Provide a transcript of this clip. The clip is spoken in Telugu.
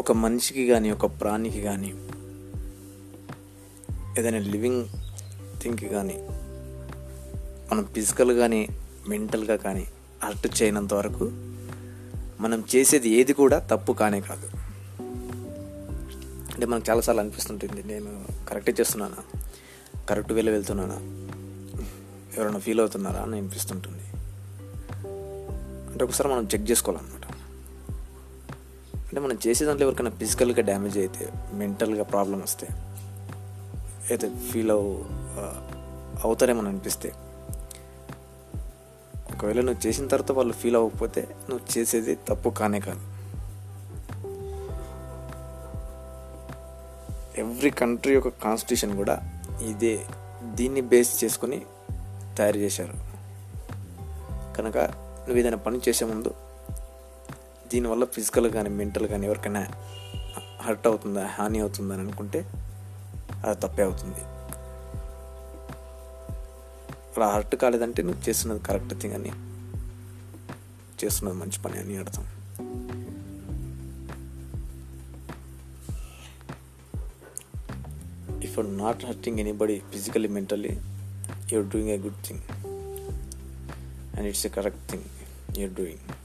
ఒక మనిషికి కానీ ఒక ప్రాణికి కానీ ఏదైనా లివింగ్ థింగ్కి కానీ మనం ఫిజికల్ కానీ మెంటల్గా కానీ హర్ట్ చేయనంత వరకు మనం చేసేది ఏది కూడా తప్పు కానే కాదు. అంటే మనకు చాలాసార్లు అనిపిస్తుంటుంది. నేను కరెక్టే చేస్తున్నానా? కరెక్ట్ వేలో వెళ్తున్నానా? ఎవరైనా ఫీల్ అవుతున్నారా? అని అనిపిస్తుంటుంది. అంటే ఒకసారి మనం చెక్ చేసుకోవాలన్నమాట. అంటే మనం చేసే దాంట్లో ఎవరికైనా ఫిజికల్గా డ్యామేజ్ అయితే మెంటల్గా ప్రాబ్లం వస్తే అయితే ఫీల్ అవు అవుతారేమని అనిపిస్తే ఒకవేళ నువ్వు చేసిన తర్వాత వాళ్ళు ఫీల్ అవ్వకపోతే నువ్వు చేసేది తప్పు కానే కాదు. ఎవ్రీ కంట్రీ యొక్క కాన్స్టిట్యూషన్ కూడా ఇదే దీన్ని బేస్ చేసుకొని తయారు చేశారు. కనుక నువ్వు ఏదైనా పని చేసే ముందు దీనివల్ల ఫిజికల్ కానీ మెంటల్ కానీ ఎవరికైనా హర్ట్ అవుతుందా హాని అవుతుందా అని అనుకుంటే అది తప్పే అవుతుంది. అక్కడ హర్ట్ కాలేదంటే నువ్వు చేస్తున్నది కరెక్ట్ థింగ్ అని చేస్తున్నది మంచి పని అని అర్థం. If you not hurting anybody physically mentally you're doing a good thing and it's a correct thing you're doing